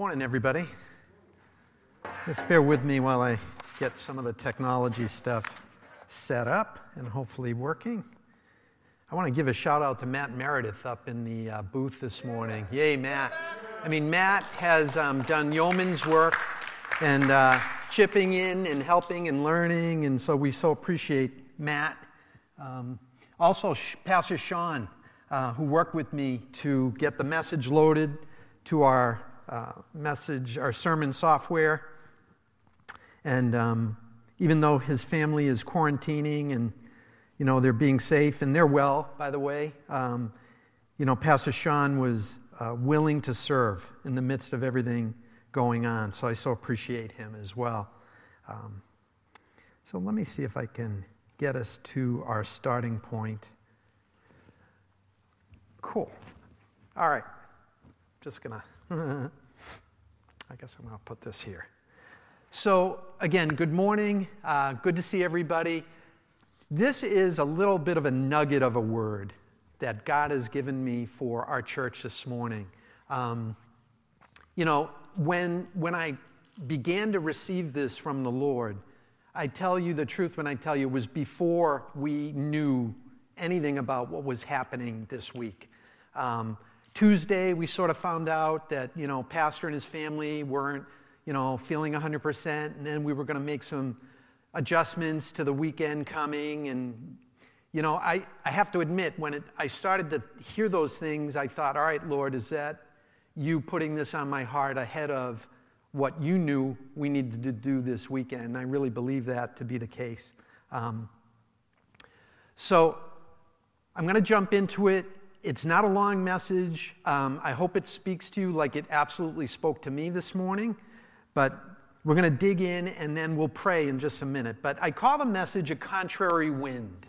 Morning, everybody. Just bear with me while I get some of the technology stuff set up and hopefully working. I want to give a shout out to Matt Meredith up in the uh, booth this morning. Yay, Matt. I mean, Matt has um, done yeoman's work and uh, chipping in and helping and learning, and so we so appreciate Matt. Um, also, Pastor Sean, uh, who worked with me to get the message loaded to our uh, message, our sermon software. And um, even though his family is quarantining and, you know, they're being safe and they're well, by the way, um, you know, Pastor Sean was uh, willing to serve in the midst of everything going on. So I so appreciate him as well. Um, so let me see if I can get us to our starting point. Cool. All right. Just going to. I guess I'm going to put this here. So, again, good morning. Uh, good to see everybody. This is a little bit of a nugget of a word that God has given me for our church this morning. Um, you know, when, when I began to receive this from the Lord, I tell you the truth when I tell you it was before we knew anything about what was happening this week. Um, Tuesday, we sort of found out that, you know, Pastor and his family weren't, you know, feeling 100%, and then we were going to make some adjustments to the weekend coming. And, you know, I, I have to admit, when it, I started to hear those things, I thought, all right, Lord, is that you putting this on my heart ahead of what you knew we needed to do this weekend? I really believe that to be the case. Um, so I'm going to jump into it it's not a long message. Um, I hope it speaks to you like it absolutely spoke to me this morning. But we're going to dig in and then we'll pray in just a minute. But I call the message a contrary wind.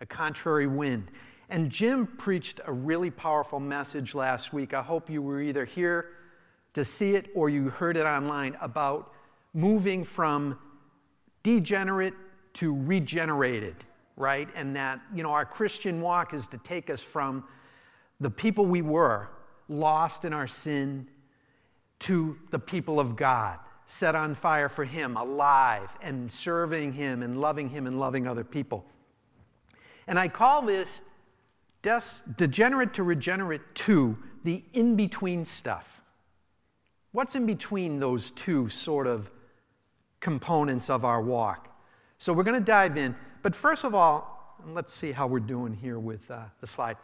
A contrary wind. And Jim preached a really powerful message last week. I hope you were either here to see it or you heard it online about moving from degenerate to regenerated, right? And that, you know, our Christian walk is to take us from the people we were, lost in our sin, to the people of God, set on fire for Him, alive, and serving Him, and loving Him, and loving other people. And I call this degenerate to regenerate to the in between stuff. What's in between those two sort of components of our walk? So we're going to dive in. But first of all, let's see how we're doing here with uh, the slide.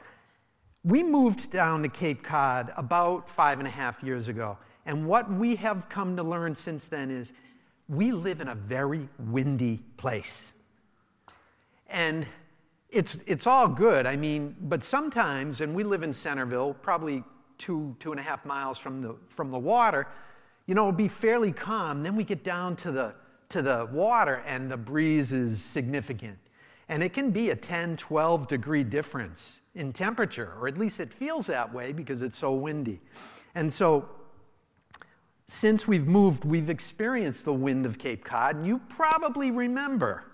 We moved down to Cape Cod about five and a half years ago. And what we have come to learn since then is we live in a very windy place. And it's, it's all good. I mean, but sometimes, and we live in Centerville, probably two, two and a half miles from the, from the water, you know, it'll be fairly calm. Then we get down to the, to the water and the breeze is significant. And it can be a 10, 12 degree difference in temperature, or at least it feels that way because it's so windy. And so, since we've moved, we've experienced the wind of Cape Cod. And you probably remember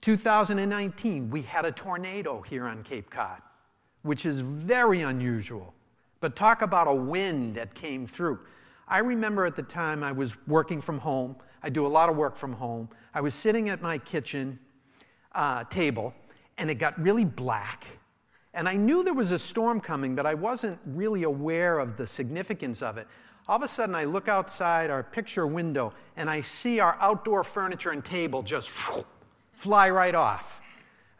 2019, we had a tornado here on Cape Cod, which is very unusual. But talk about a wind that came through. I remember at the time I was working from home. I do a lot of work from home. I was sitting at my kitchen uh, table, and it got really black. And I knew there was a storm coming, but I wasn't really aware of the significance of it. All of a sudden, I look outside our picture window and I see our outdoor furniture and table just fly right off.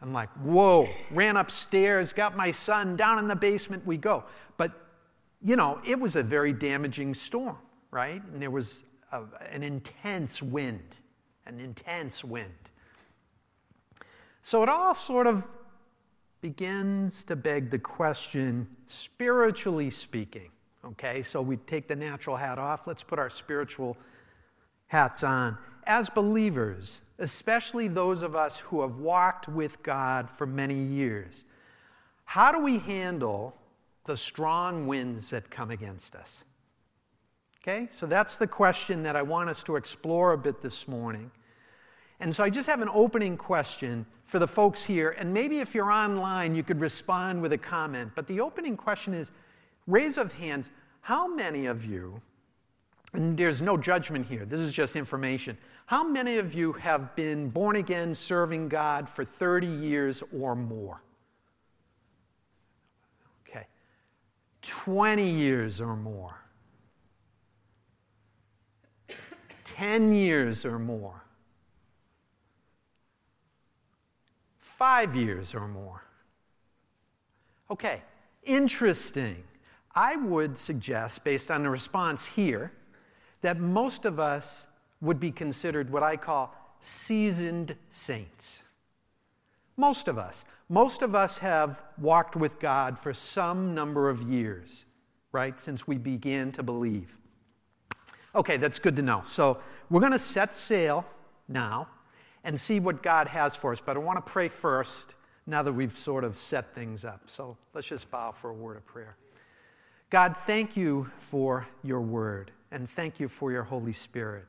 I'm like, whoa, ran upstairs, got my son, down in the basement we go. But, you know, it was a very damaging storm, right? And there was a, an intense wind, an intense wind. So it all sort of begins to beg the question, spiritually speaking. Okay, so we take the natural hat off, let's put our spiritual hats on. As believers, especially those of us who have walked with God for many years, how do we handle the strong winds that come against us? Okay, so that's the question that I want us to explore a bit this morning. And so I just have an opening question for the folks here. And maybe if you're online, you could respond with a comment. But the opening question is raise of hands how many of you, and there's no judgment here, this is just information, how many of you have been born again serving God for 30 years or more? Okay. 20 years or more. 10 years or more. Five years or more. Okay, interesting. I would suggest, based on the response here, that most of us would be considered what I call seasoned saints. Most of us. Most of us have walked with God for some number of years, right, since we began to believe. Okay, that's good to know. So we're going to set sail now and see what God has for us. But I want to pray first now that we've sort of set things up. So let's just bow for a word of prayer. God, thank you for your word and thank you for your Holy Spirit.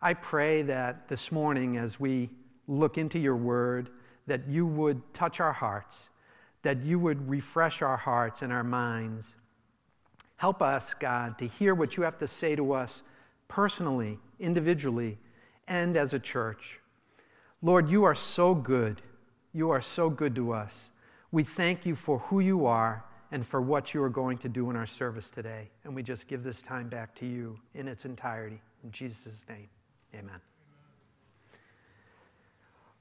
I pray that this morning, as we look into your word, that you would touch our hearts, that you would refresh our hearts and our minds. Help us, God, to hear what you have to say to us personally, individually, and as a church. Lord, you are so good. You are so good to us. We thank you for who you are and for what you are going to do in our service today. And we just give this time back to you in its entirety. In Jesus' name, amen.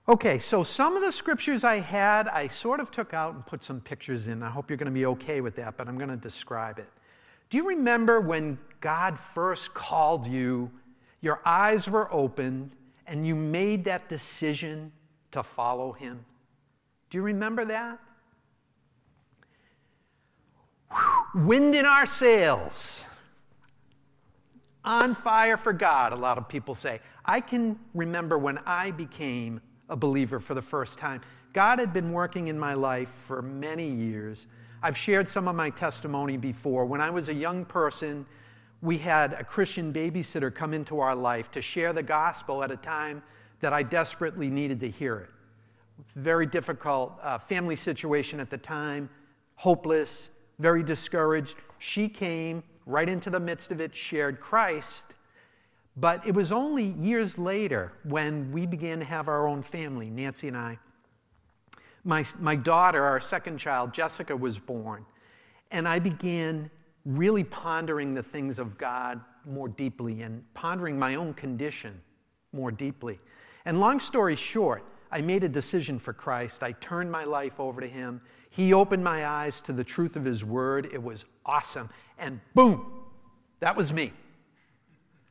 Okay, so some of the scriptures I had, I sort of took out and put some pictures in. I hope you're going to be okay with that, but I'm going to describe it. Do you remember when God first called you, your eyes were open, and you made that decision to follow Him? Do you remember that? Wind in our sails. On fire for God, a lot of people say. I can remember when I became a believer for the first time. God had been working in my life for many years. I've shared some of my testimony before. When I was a young person, we had a Christian babysitter come into our life to share the gospel at a time that I desperately needed to hear it. Very difficult uh, family situation at the time, hopeless, very discouraged. She came right into the midst of it, shared Christ. But it was only years later when we began to have our own family, Nancy and I. My, my daughter, our second child, Jessica, was born. And I began really pondering the things of God more deeply and pondering my own condition more deeply. And long story short, I made a decision for Christ. I turned my life over to Him. He opened my eyes to the truth of His Word. It was awesome. And boom, that was me.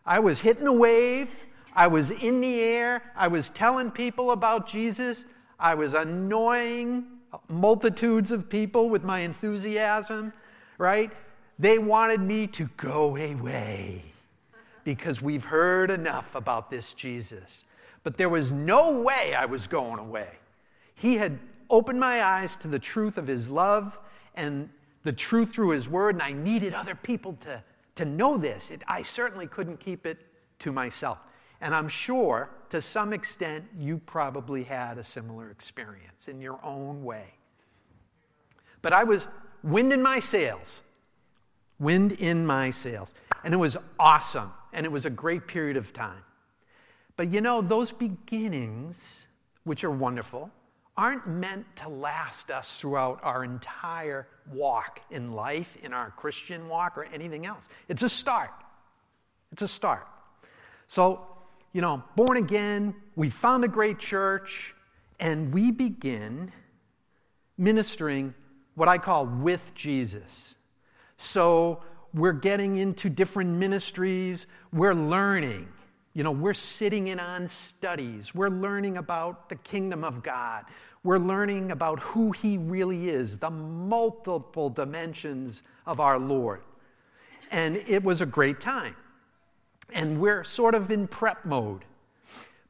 I was hitting a wave. I was in the air. I was telling people about Jesus. I was annoying multitudes of people with my enthusiasm, right? They wanted me to go away because we've heard enough about this Jesus. But there was no way I was going away. He had opened my eyes to the truth of his love and the truth through his word, and I needed other people to, to know this. It, I certainly couldn't keep it to myself. And I'm sure to some extent you probably had a similar experience in your own way. But I was wind in my sails, wind in my sails. And it was awesome, and it was a great period of time. But you know, those beginnings, which are wonderful, aren't meant to last us throughout our entire walk in life, in our Christian walk, or anything else. It's a start. It's a start. So, you know, born again, we found a great church, and we begin ministering what I call with Jesus. So, we're getting into different ministries, we're learning. You know, we're sitting in on studies. We're learning about the kingdom of God. We're learning about who He really is, the multiple dimensions of our Lord. And it was a great time. And we're sort of in prep mode.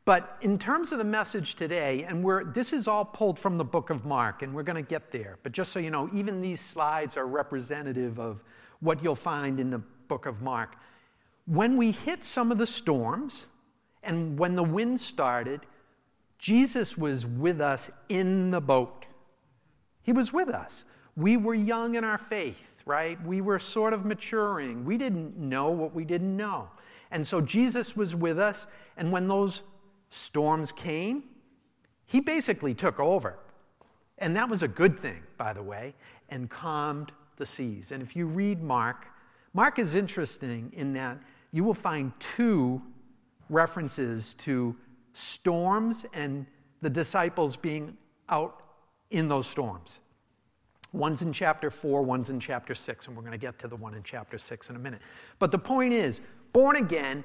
But in terms of the message today, and we're, this is all pulled from the book of Mark, and we're going to get there. But just so you know, even these slides are representative of what you'll find in the book of Mark. When we hit some of the storms and when the wind started, Jesus was with us in the boat. He was with us. We were young in our faith, right? We were sort of maturing. We didn't know what we didn't know. And so Jesus was with us, and when those storms came, he basically took over. And that was a good thing, by the way, and calmed the seas. And if you read Mark, Mark is interesting in that you will find two references to storms and the disciples being out in those storms. One's in chapter 4, one's in chapter 6, and we're going to get to the one in chapter 6 in a minute. But the point is born again,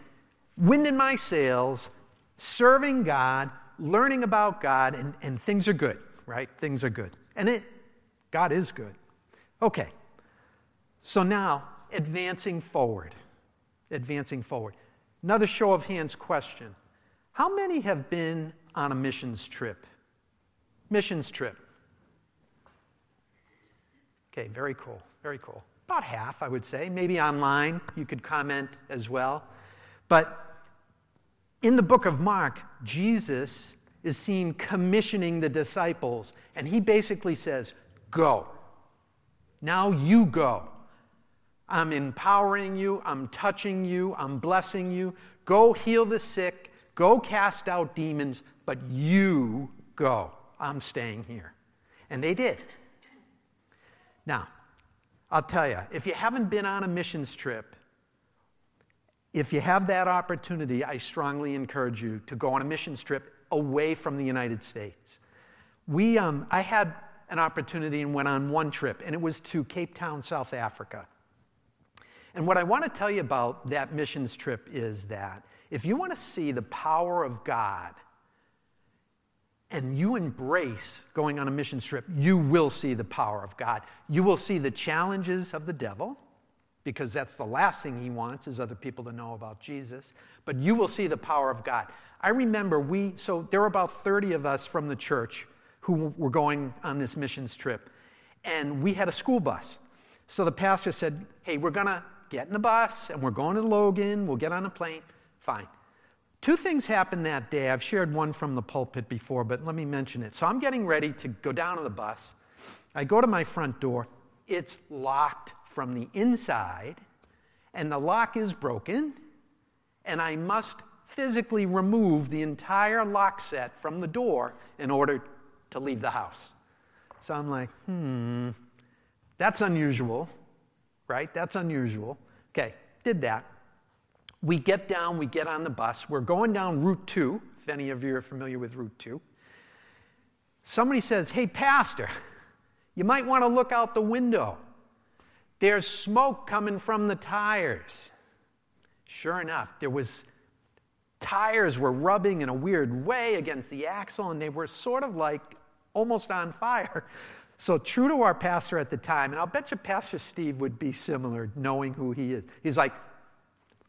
wind in my sails, serving God, learning about God, and, and things are good, right? Things are good. And it, God is good. Okay, so now advancing forward. Advancing forward. Another show of hands question How many have been on a missions trip? Missions trip. Okay, very cool. Very cool. About half, I would say. Maybe online, you could comment as well. But in the book of Mark, Jesus is seen commissioning the disciples, and he basically says, Go. Now you go. I'm empowering you, I'm touching you, I'm blessing you. Go heal the sick, go cast out demons, but you go. I'm staying here. And they did. Now, I'll tell you, if you haven't been on a missions trip, if you have that opportunity, I strongly encourage you to go on a missions trip away from the United States. We, um, I had an opportunity and went on one trip, and it was to Cape Town, South Africa. And what I want to tell you about that missions trip is that if you want to see the power of God and you embrace going on a mission trip, you will see the power of God. You will see the challenges of the devil, because that's the last thing he wants is other people to know about Jesus. But you will see the power of God. I remember we, so there were about 30 of us from the church who were going on this missions trip, and we had a school bus. So the pastor said, Hey, we're going to get in the bus and we're going to Logan, we'll get on a plane. Fine. Two things happened that day. I've shared one from the pulpit before, but let me mention it. So I'm getting ready to go down to the bus. I go to my front door. It's locked from the inside, and the lock is broken, and I must physically remove the entire lock set from the door in order to leave the house. So I'm like, hmm, that's unusual, right? That's unusual. Okay, did that. We get down, we get on the bus. We're going down Route 2, if any of you are familiar with Route 2. Somebody says, Hey, Pastor, you might want to look out the window. There's smoke coming from the tires. Sure enough, there was tires were rubbing in a weird way against the axle, and they were sort of like almost on fire. So, true to our pastor at the time, and I'll bet you Pastor Steve would be similar, knowing who he is. He's like,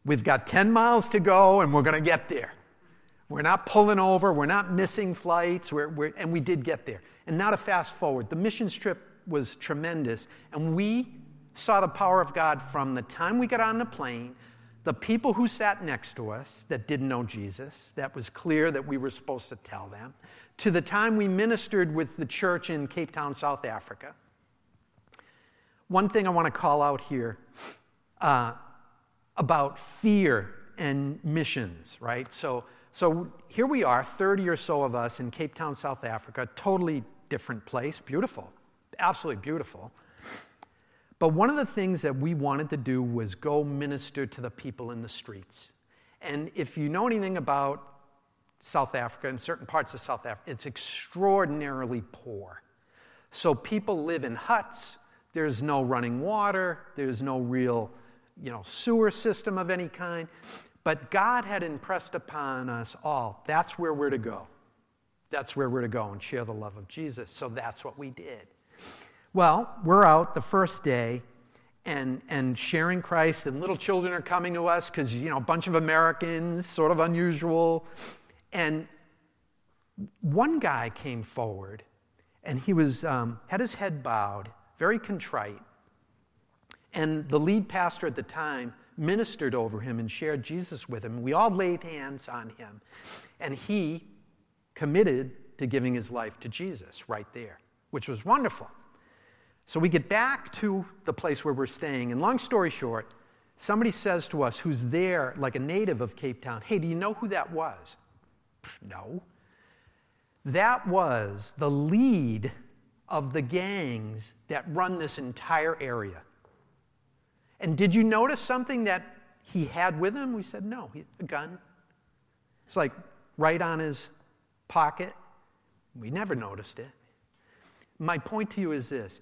We've got 10 miles to go and we're going to get there. We're not pulling over, we're not missing flights, we're, we're, and we did get there. And now to fast forward. The missions trip was tremendous, and we saw the power of God from the time we got on the plane, the people who sat next to us that didn't know Jesus, that was clear that we were supposed to tell them, to the time we ministered with the church in Cape Town, South Africa. One thing I want to call out here uh, about fear and missions, right? So, so here we are, 30 or so of us in Cape Town, South Africa, totally different place, beautiful, absolutely beautiful. But one of the things that we wanted to do was go minister to the people in the streets. And if you know anything about South Africa and certain parts of South Africa, it's extraordinarily poor. So people live in huts, there's no running water, there's no real you know, sewer system of any kind. But God had impressed upon us all that's where we're to go. That's where we're to go and share the love of Jesus. So that's what we did. Well, we're out the first day and, and sharing Christ, and little children are coming to us because, you know, a bunch of Americans, sort of unusual. And one guy came forward and he was, um, had his head bowed, very contrite. And the lead pastor at the time ministered over him and shared Jesus with him. We all laid hands on him. And he committed to giving his life to Jesus right there, which was wonderful. So we get back to the place where we're staying, and long story short, somebody says to us who's there, like a native of Cape Town, Hey, do you know who that was? No. That was the lead of the gangs that run this entire area. And did you notice something that he had with him? We said, No, he, a gun. It's like right on his pocket. We never noticed it. My point to you is this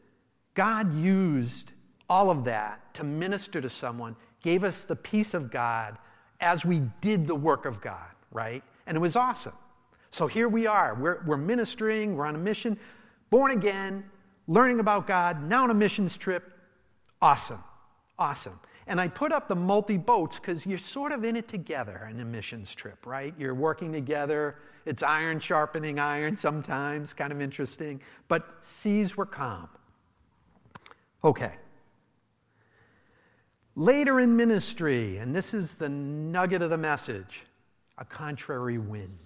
God used all of that to minister to someone, gave us the peace of God as we did the work of God, right? And it was awesome. So here we are. We're, we're ministering, we're on a mission, born again, learning about God, now on a missions trip. Awesome. Awesome. And I put up the multi boats because you're sort of in it together in a missions trip, right? You're working together. It's iron sharpening iron sometimes, kind of interesting. But seas were calm. Okay. Later in ministry, and this is the nugget of the message a contrary wind.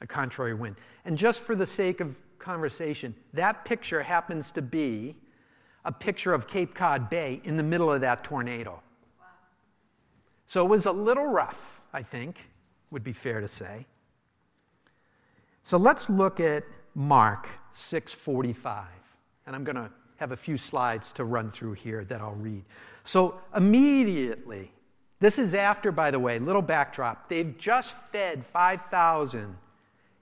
A contrary wind. And just for the sake of conversation, that picture happens to be a picture of Cape Cod Bay in the middle of that tornado. So it was a little rough, I think, would be fair to say. So let's look at Mark 6:45. And I'm going to have a few slides to run through here that I'll read. So immediately, this is after, by the way, little backdrop, they've just fed 5,000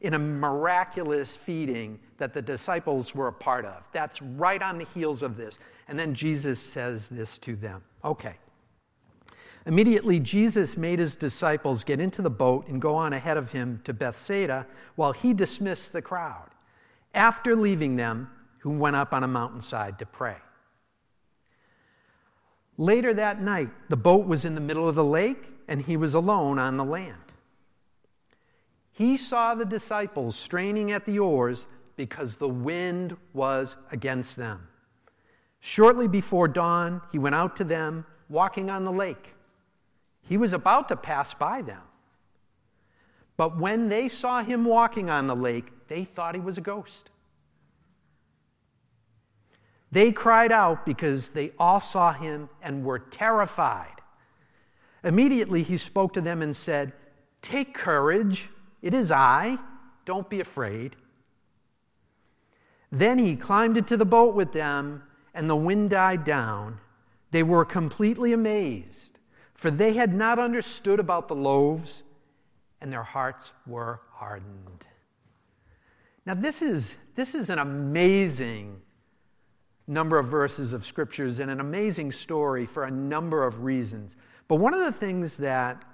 in a miraculous feeding that the disciples were a part of. That's right on the heels of this. And then Jesus says this to them. Okay. Immediately, Jesus made his disciples get into the boat and go on ahead of him to Bethsaida while he dismissed the crowd. After leaving them, who went up on a mountainside to pray. Later that night, the boat was in the middle of the lake and he was alone on the land. He saw the disciples straining at the oars because the wind was against them. Shortly before dawn, he went out to them, walking on the lake. He was about to pass by them. But when they saw him walking on the lake, they thought he was a ghost. They cried out because they all saw him and were terrified. Immediately he spoke to them and said, Take courage. It is I. Don't be afraid. Then he climbed into the boat with them, and the wind died down. They were completely amazed, for they had not understood about the loaves, and their hearts were hardened. Now, this is, this is an amazing number of verses of scriptures and an amazing story for a number of reasons. But one of the things that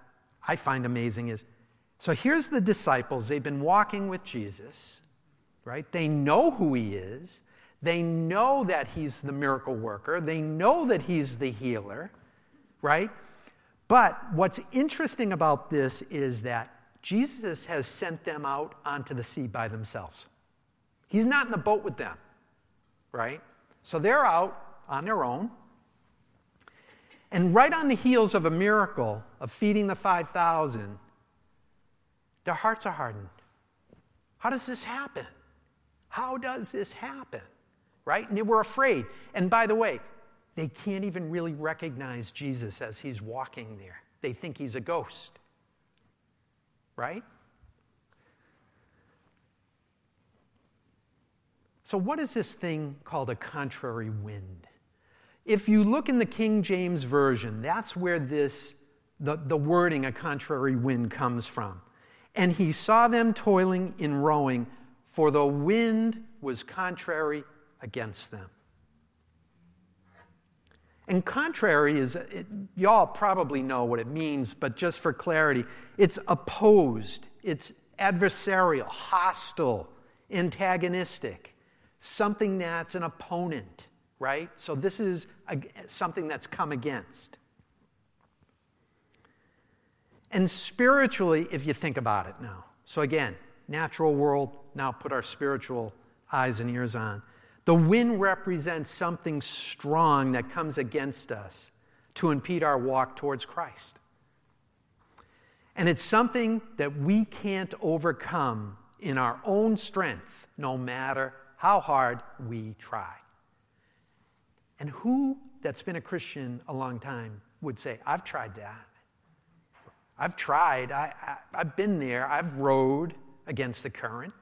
I find amazing is so here's the disciples. They've been walking with Jesus, right? They know who he is. They know that he's the miracle worker. They know that he's the healer, right? But what's interesting about this is that Jesus has sent them out onto the sea by themselves. He's not in the boat with them, right? So they're out on their own. And right on the heels of a miracle of feeding the 5,000, their hearts are hardened. How does this happen? How does this happen? Right? And they were afraid. And by the way, they can't even really recognize Jesus as he's walking there. They think he's a ghost. Right? So, what is this thing called a contrary wind? If you look in the King James Version, that's where this, the, the wording, a contrary wind, comes from. And he saw them toiling in rowing, for the wind was contrary against them. And contrary is, it, y'all probably know what it means, but just for clarity, it's opposed, it's adversarial, hostile, antagonistic, something that's an opponent, right? So this is a, something that's come against. And spiritually, if you think about it now, so again, natural world, now put our spiritual eyes and ears on. The wind represents something strong that comes against us to impede our walk towards Christ. And it's something that we can't overcome in our own strength, no matter how hard we try. And who that's been a Christian a long time would say, I've tried that. I've tried. I, I, have been there. I've rowed against the current.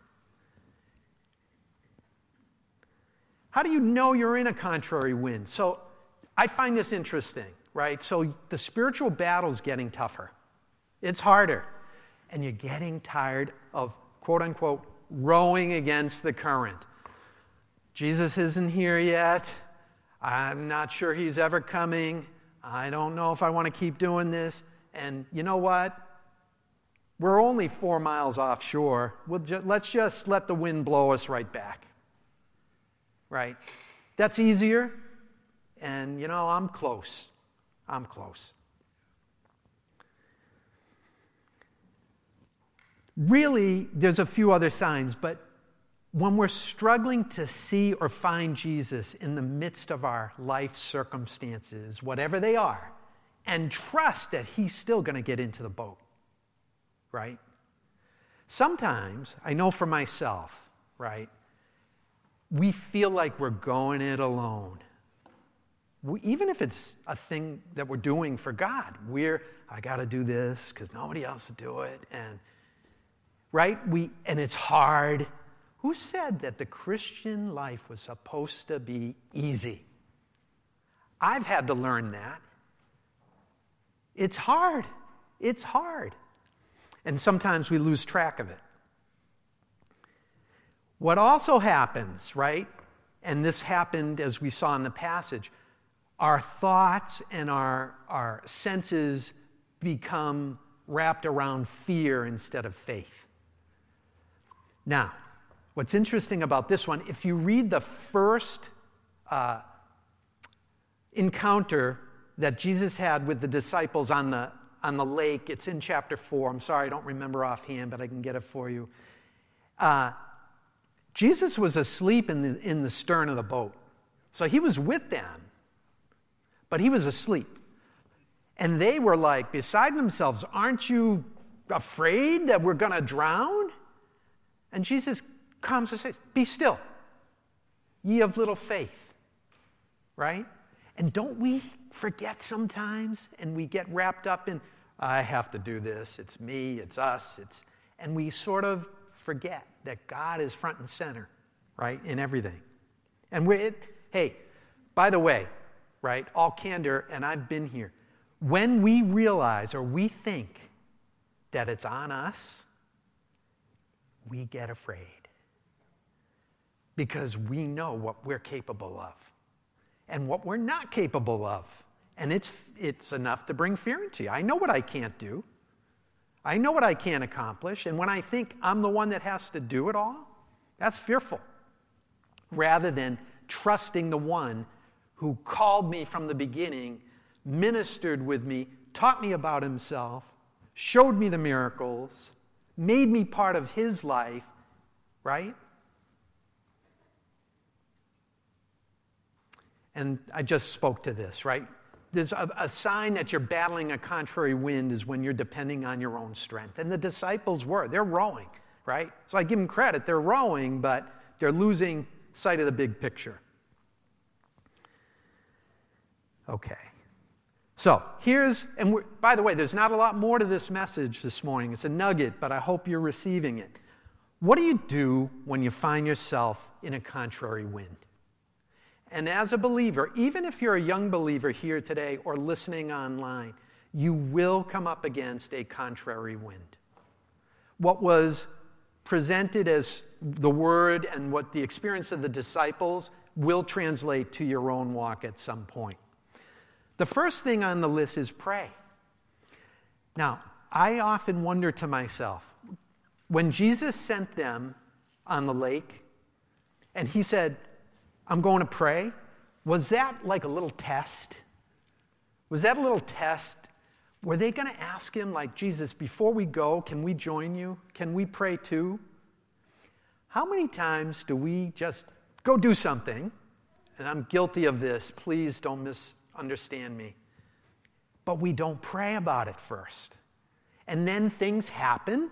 How do you know you're in a contrary wind? So I find this interesting, right? So the spiritual battle's getting tougher, it's harder. And you're getting tired of, quote unquote, rowing against the current. Jesus isn't here yet. I'm not sure he's ever coming. I don't know if I want to keep doing this. And you know what? We're only four miles offshore. We'll ju- let's just let the wind blow us right back. Right? That's easier. And, you know, I'm close. I'm close. Really, there's a few other signs, but when we're struggling to see or find Jesus in the midst of our life circumstances, whatever they are, and trust that He's still going to get into the boat, right? Sometimes, I know for myself, right, we feel like we're going it alone. We, even if it's a thing that we're doing for God, we're, I got to do this because nobody else will do it. And, right? We, and it's hard. Who said that the Christian life was supposed to be easy? I've had to learn that. It's hard. It's hard. And sometimes we lose track of it. What also happens, right? And this happened as we saw in the passage, our thoughts and our, our senses become wrapped around fear instead of faith. Now, what's interesting about this one, if you read the first uh, encounter that Jesus had with the disciples on the, on the lake. It's in chapter 4. I'm sorry, I don't remember offhand, but I can get it for you. Uh, Jesus was asleep in the, in the stern of the boat. So he was with them, but he was asleep. And they were like beside themselves, Aren't you afraid that we're going to drown? And Jesus comes and says, Be still, ye of little faith. Right? And don't we forget sometimes and we get wrapped up in, I have to do this, it's me, it's us, it's, and we sort of forget that God is front and center, right, in everything. And we it, hey, by the way, right, all candor, and I've been here, when we realize or we think that it's on us, we get afraid because we know what we're capable of and what we're not capable of. And it's, it's enough to bring fear into you. I know what I can't do. I know what I can't accomplish. And when I think I'm the one that has to do it all, that's fearful. Rather than trusting the one who called me from the beginning, ministered with me, taught me about himself, showed me the miracles, made me part of his life, right? And I just spoke to this, right? There's a, a, sign that you're battling a contrary wind is when you're depending on your own strength. And the disciples were. They're rowing, right? So I give them credit. They're rowing, but they're losing sight of the big picture. Okay. So here's, and by the way, there's not a lot more to this message this morning. It's a nugget, but I hope you're receiving it. What do you do when you find yourself in a contrary wind? And as a believer, even if you're a young believer here today or listening online, you will come up against a contrary wind. What was presented as the word and what the experience of the disciples will translate to your own walk at some point. The first thing on the list is pray. Now, I often wonder to myself when Jesus sent them on the lake and he said, I'm going to pray. Was that like a little test? Was that a little test? Were they going to ask him, like, Jesus, before we go, can we join you? Can we pray too? How many times do we just go do something? And I'm guilty of this. Please don't misunderstand me. But we don't pray about it first. And then things happen,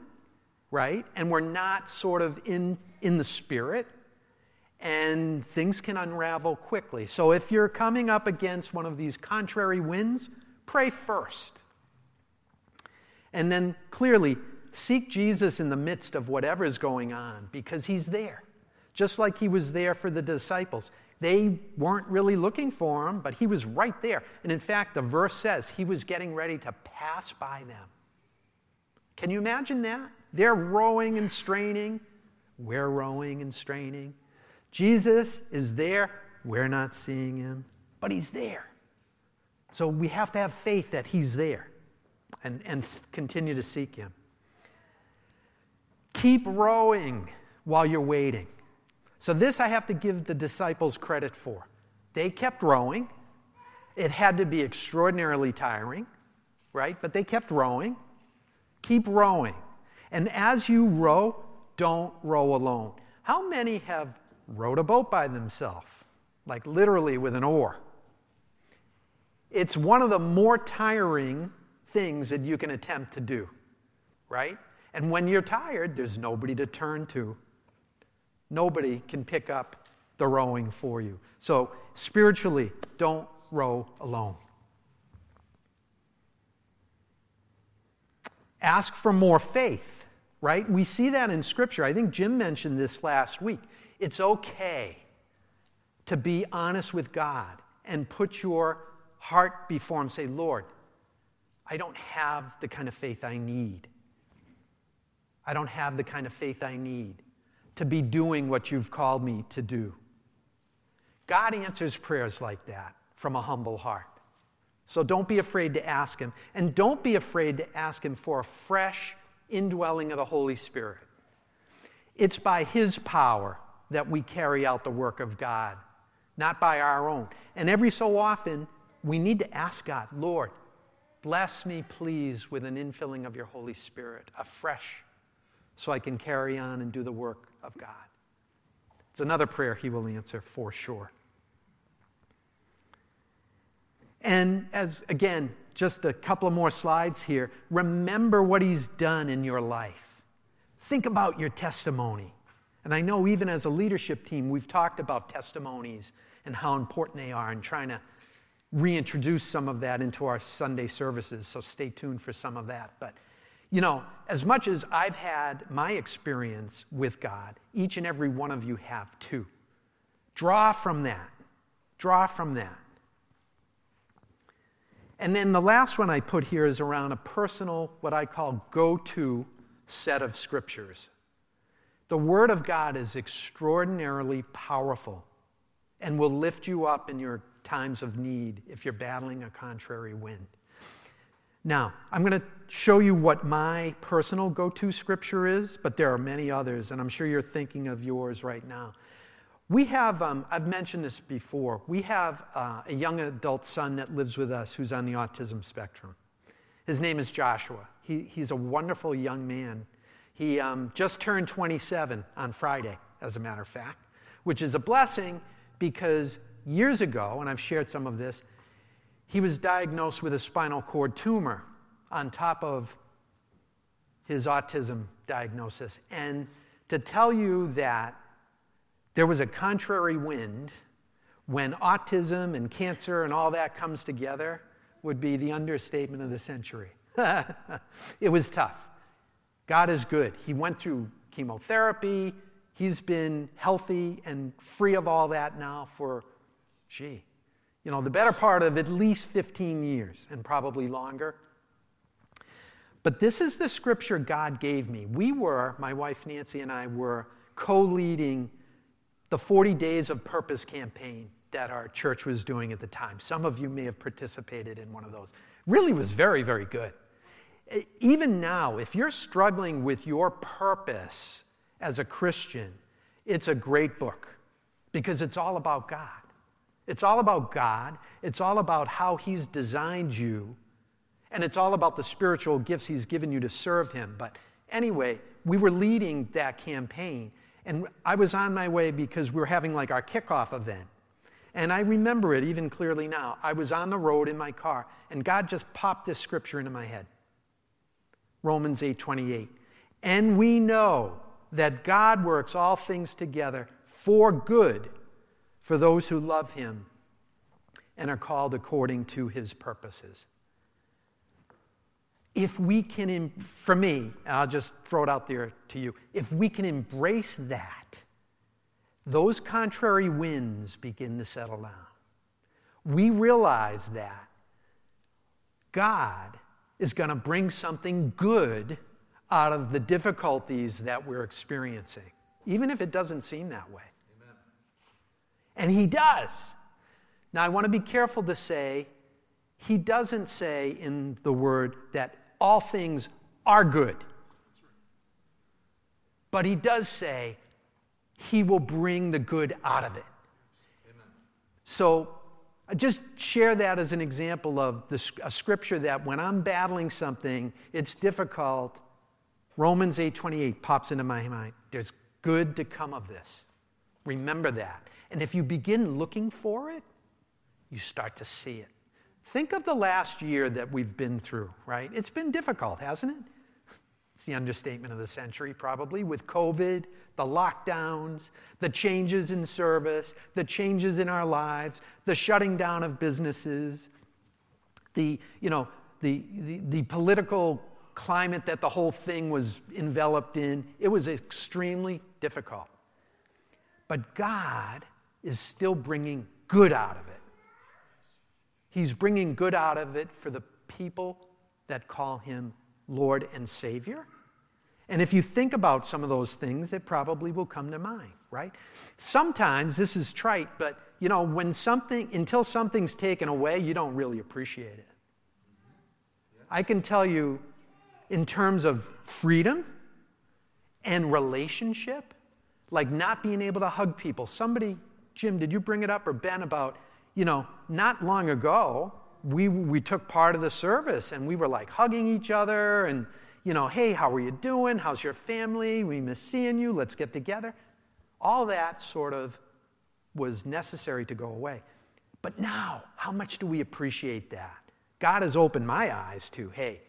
right? And we're not sort of in, in the spirit and things can unravel quickly. So if you're coming up against one of these contrary winds, pray first. And then clearly, seek Jesus in the midst of whatever is going on because he's there. Just like he was there for the disciples. They weren't really looking for him, but he was right there. And in fact, the verse says he was getting ready to pass by them. Can you imagine that? They're rowing and straining. We're rowing and straining. Jesus is there. We're not seeing him, but he's there. So we have to have faith that he's there and, and continue to seek him. Keep rowing while you're waiting. So, this I have to give the disciples credit for. They kept rowing. It had to be extraordinarily tiring, right? But they kept rowing. Keep rowing. And as you row, don't row alone. How many have rowed a boat by themselves, like literally with an oar? It's one of the more tiring things that you can attempt to do, right? And when you're tired, there's nobody to turn to. Nobody can pick up the rowing for you. So, spiritually, don't row alone. Ask for more faith, right? We see that in Scripture. I think Jim mentioned this last week. It's okay to be honest with God and put your heart before Him. Say, Lord, I don't have the kind of faith I need. I don't have the kind of faith I need to be doing what you've called me to do. God answers prayers like that from a humble heart. So don't be afraid to ask Him. And don't be afraid to ask Him for a fresh indwelling of the Holy Spirit. It's by His power that we carry out the work of God, not by our own. And every so often, we need to ask God, Lord, bless me, please, with an infilling of your Holy Spirit, afresh, so I can carry on and do the work of God. It's another prayer He will answer for sure. And as, again, just a couple of more slides here, remember what he's done in your life. Think about your testimony. And I know even as a leadership team, we've talked about testimonies and how important they are and trying to reintroduce some of that into our Sunday services. So stay tuned for some of that. But, you know, as much as I've had my experience with God, each and every one of you have too. Draw from that. Draw from that. And then the last one I put here is around a personal, what I call go to set of scriptures. The Word of God is extraordinarily powerful and will lift you up in your times of need if you're battling a contrary wind. Now, I'm going to show you what my personal go to scripture is, but there are many others, and I'm sure you're thinking of yours right now. We have, um, I've mentioned this before, we have uh, a young adult son that lives with us who's on the autism spectrum. His name is Joshua. He, he's a wonderful young man. He um, just turned 27 on Friday, as a matter of fact, which is a blessing because years ago, and I've shared some of this, he was diagnosed with a spinal cord tumor on top of his autism diagnosis. And to tell you that there was a contrary wind when autism and cancer and all that comes together would be the understatement of the century. it was tough. God is good. He went through chemotherapy. He's been healthy and free of all that now for, gee, you know, the better part of at least 15 years and probably longer. But this is the scripture God gave me. We were, my wife Nancy and I were co leading the 40 Days of Purpose campaign that our church was doing at the time. Some of you may have participated in one of those. Really was very, very good. Even now, if you're struggling with your purpose as a Christian, it's a great book because it's all about God. It's all about God. It's all about how He's designed you. And it's all about the spiritual gifts He's given you to serve Him. But anyway, we were leading that campaign. And I was on my way because we were having like our kickoff event. And I remember it even clearly now. I was on the road in my car, and God just popped this scripture into my head. Romans 8:28. And we know that God works all things together for good for those who love him and are called according to his purposes. If we can, for me, I'll just throw it out there to you, if we can embrace that, those contrary winds begin to settle down. We realize that God is going to bring something good out of the difficulties that we're experiencing, even if it doesn't seem that way. Amen. And He does. Now, I want to be careful to say, He doesn't say in the word that all things are good. But He does say He will bring the good out of it. Amen. So, I just share that as an example of the, a scripture that when I'm battling something, it's difficult. Romans 8:28 pops into my mind. There's good to come of this. Remember that. And if you begin looking for it, you start to see it. Think of the last year that we've been through, right? It's been difficult, hasn't it? It's the understatement of the century, probably, with COVID, the lockdowns, the changes in service, the changes in our lives, the shutting down of businesses, the, you know, the, the, the political climate that the whole thing was enveloped in. It was extremely difficult. But God is still bringing good out of it. He's bringing good out of it for the people that call him Lord and Savior. And if you think about some of those things, it probably will come to mind, right? Sometimes this is trite, but you know, when something, until something's taken away, you don't really appreciate it. I can tell you, in terms of freedom and relationship, like not being able to hug people. Somebody, Jim, did you bring it up or Ben about, you know, not long ago, we, we took part of the service and we were like hugging each other and, you know, hey, how are you doing? How's your family? We miss seeing you. Let's get together. All that sort of was necessary to go away. But now, how much do we appreciate that? God has opened my eyes to, hey,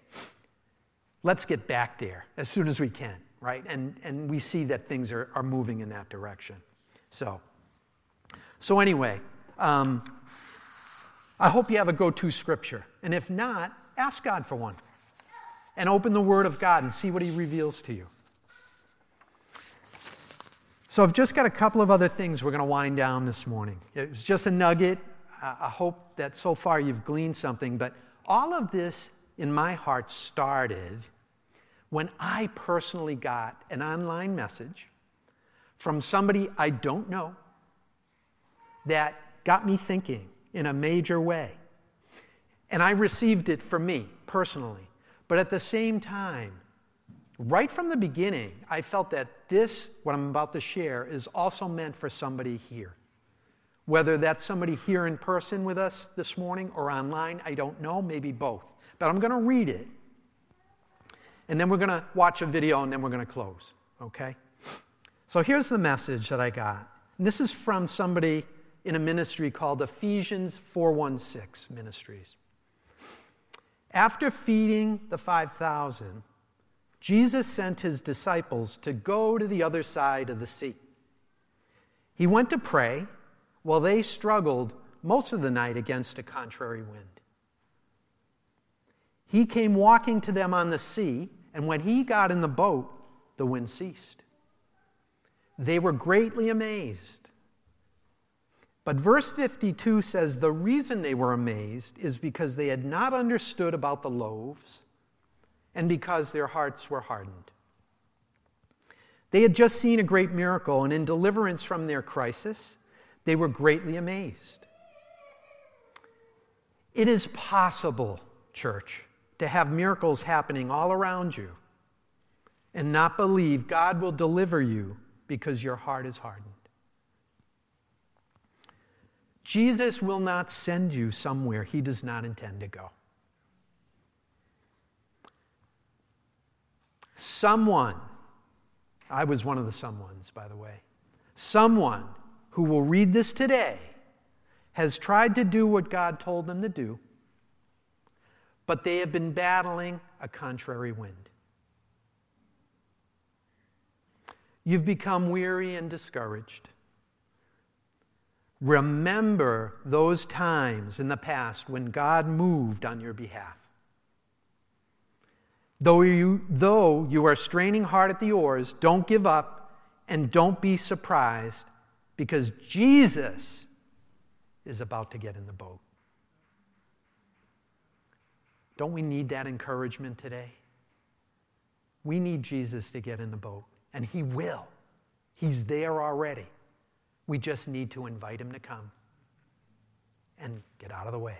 let's get back there as soon as we can, right? And, and we see that things are, are moving in that direction. So, so anyway, um, I hope you have a go to scripture. And if not, ask God for one. And open the Word of God and see what He reveals to you. So I've just got a couple of other things we're going to wind down this morning. It was just a nugget. I hope that so far you've gleaned something. But all of this in my heart started when I personally got an online message from somebody I don't know that got me thinking in a major way. And I received it for me personally. But at the same time, right from the beginning, I felt that this, what I'm about to share, is also meant for somebody here. Whether that's somebody here in person with us this morning or online, I don't know, maybe both. But I'm going to read it. And then we're going to watch a video and then we're going to close. Okay? So here's the message that I got. And this is from somebody in a ministry called Ephesians 416 Ministries. After feeding the 5,000, Jesus sent his disciples to go to the other side of the sea. He went to pray while they struggled most of the night against a contrary wind. He came walking to them on the sea, and when he got in the boat, the wind ceased. They were greatly amazed but verse 52 says the reason they were amazed is because they had not understood about the loaves and because their hearts were hardened. They had just seen a great miracle, and in deliverance from their crisis, they were greatly amazed. It is possible, church, to have miracles happening all around you and not believe God will deliver you because your heart is hardened. Jesus will not send you somewhere he does not intend to go. Someone, I was one of the someones, by the way, someone who will read this today has tried to do what God told them to do, but they have been battling a contrary wind. You've become weary and discouraged. Remember those times in the past when God moved on your behalf. Though you, though you are straining hard at the oars, don't give up and don't be surprised because Jesus is about to get in the boat. Don't we need that encouragement today? We need Jesus to get in the boat, and He will. He's there already. We just need to invite Him to come and get out of the way.